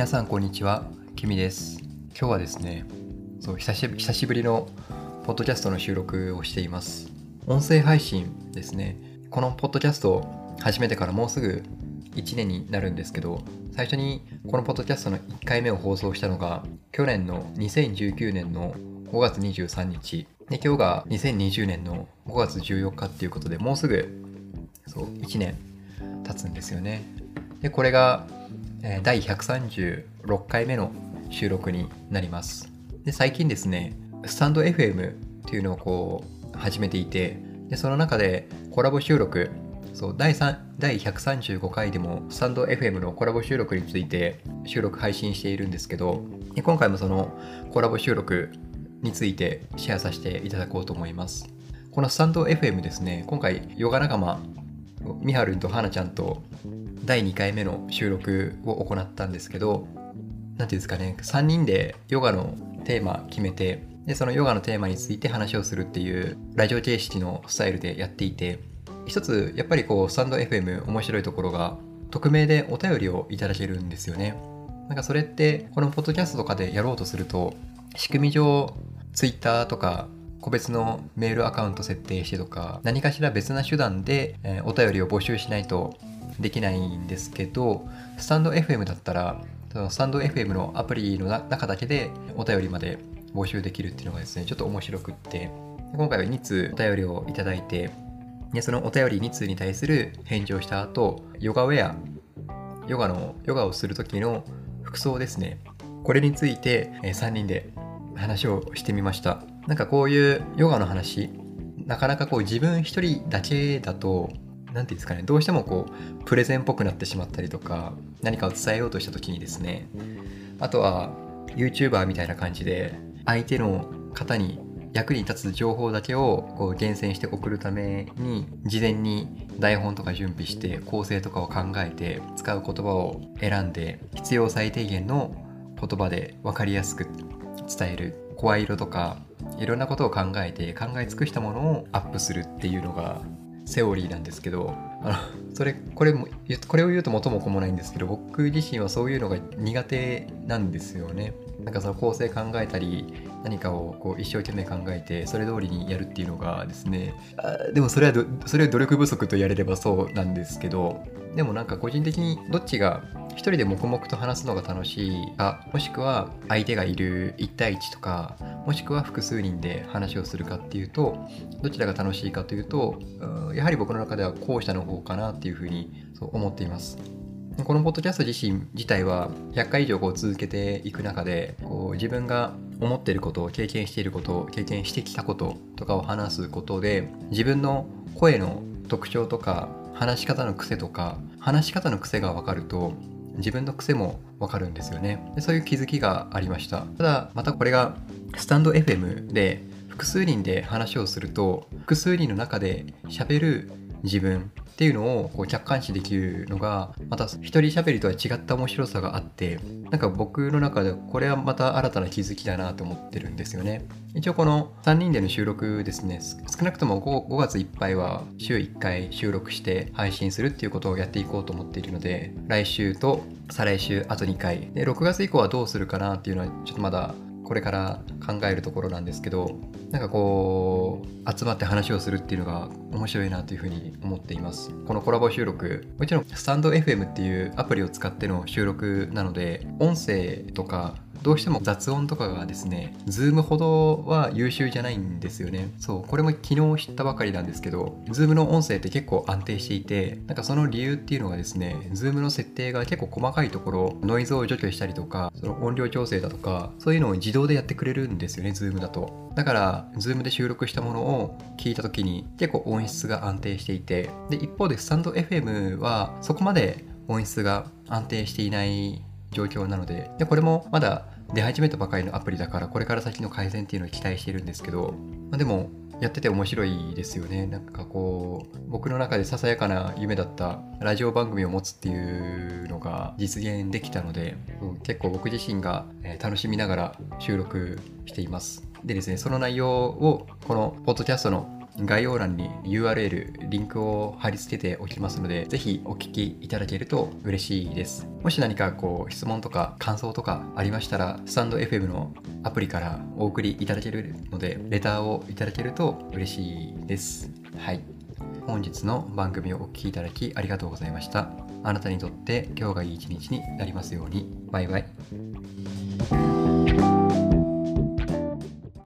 皆さんこんにちは、キミです。今日はですね、そう久し久しぶりのポッドキャストの収録をしています。音声配信ですね。このポッドキャストを始めてからもうすぐ1年になるんですけど、最初にこのポッドキャストの1回目を放送したのが去年の2019年の5月23日で今日が2020年の5月14日っていうことでもうすぐそう1年経つんですよねでこれが、第136回目の収録になります。で最近ですねスタンド FM っていうのをこう始めていてでその中でコラボ収録そう第3第135回でもスタンド FM のコラボ収録について収録配信しているんですけどで今回もそのコラボ収録についてシェアさせていただこうと思います。このスタンド FM ですね今回ヨガ仲間みはるんとはなちゃんと第2回目の収録を行ったんですけど何ていうんですかね3人でヨガのテーマ決めてでそのヨガのテーマについて話をするっていうラジオ形式のスタイルでやっていて一つやっぱりこうスタンド FM 面白いところが匿名でお便りをいただけるんですよね。なんかそれってこのポッドキャストとかでやろうとすると仕組み上 Twitter とか個別のメールアカウント設定してとか何かしら別な手段で、えお便りを募集しないとできないんですけどスタンド FM だったらそのスタンド FM のアプリの中だけでお便りまで募集できるっていうのがですねちょっと面白くって今回は2通お便りをいただいてでそのお便り2通に対する返事をした後ヨガウェアヨガのヨガをする時の服装ですね。これについて3人で話をしてみました。なんかこういうヨガの話なかなかこう自分一人だけだと何て言うんですかねどうしてもこうプレゼンっぽくなってしまったりとか何かを伝えようとした時にですねあとは YouTuber みたいな感じで相手の方に役に立つ情報だけをこう厳選して送るために事前に台本とか準備して構成とかを考えて使う言葉を選んで必要最低限の言葉で分かりやすく伝える声色とかいろんなことを考えて考え尽くしたものをアップするっていうのがセオリーなんですけどあのそれこれもこれを言うと元も子もないんですけど僕自身はそういうのが苦手なんですよね。なんかその構成考えたり何かをこう一生懸命考えてそれ通りにやるっていうのがですねあでもそれはそれは努力不足とやれればそうなんですけどでもなんか個人的にどっちが一人で黙々と話すのが楽しいかもしくは相手がいる1対1とかもしくは複数人で話をするかっていうとどちらが楽しいかというとやはり僕の中では後者の方かなっていうふうにそう思っています。このポッドキャスト自身自体は100回以上こう続けていく中でこう自分が思っていること経験していること経験してきたこととかを話すことで自分の声の特徴とか話し方の癖とか話し方の癖が分かると自分の癖も分かるんですよね。そういう気づきがありました。ただまたこれがスタンド FM で複数人で話をすると複数人の中で喋る自分っていうのをこう客観視できるのがまた一人喋りとは違った面白さがあってなんか僕の中でこれはまた新たな気づきだなと思ってるんですよね。一応この3人での収録ですね少なくとも 5, 5月いっぱいは週1回収録して配信するっていうことをやっていこうと思っているので来週と再来週あと2回。で6月以降はどうするかなっていうのはちょっとまだこれから考えるところなんですけどなんかこう集まって話をするっていうのが面白いなというふうに思っています。このコラボ収録もちろんスタンド FM っていうアプリを使っての収録なので音声とかどうしても雑音とかがですね、 Zoom ほどは優秀じゃないんですよね。そう、これも昨日知ったばかりなんですけど、 Zoom の音声って結構安定していて、なんかその理由っていうのがですね、 Zoom の設定が結構細かいところ、ノイズを除去したりとか、その音量調整だとか、そういうのを自動でやってくれるんですよね、 Zoom だと。だから、 Zoom で収録したものを聞いた時に結構音質が安定していて、で、一方でスタンド FM はそこまで音質が安定していない状況なのででこれもまだ出始めたばかりのアプリだからこれから先の改善っていうのを期待してるんですけど、まあ、でもやってて面白いですよね。なんかこう僕の中でささやかな夢だったラジオ番組を持つっていうのが実現できたのでうん結構僕自身が楽しみながら収録しています。でですねその内容をこのポッドキャストの概要欄に URL、リンクを貼り付けておきますので、ぜひお聞きいただけると嬉しいです。もし何かこう質問とか感想とかありましたら、スタンド FM のアプリからお送りいただけるので、レターをいただけると嬉しいです。はい。本日の番組をお聴きいただきありがとうございました。あなたにとって今日がいい一日になりますように。バイバイ。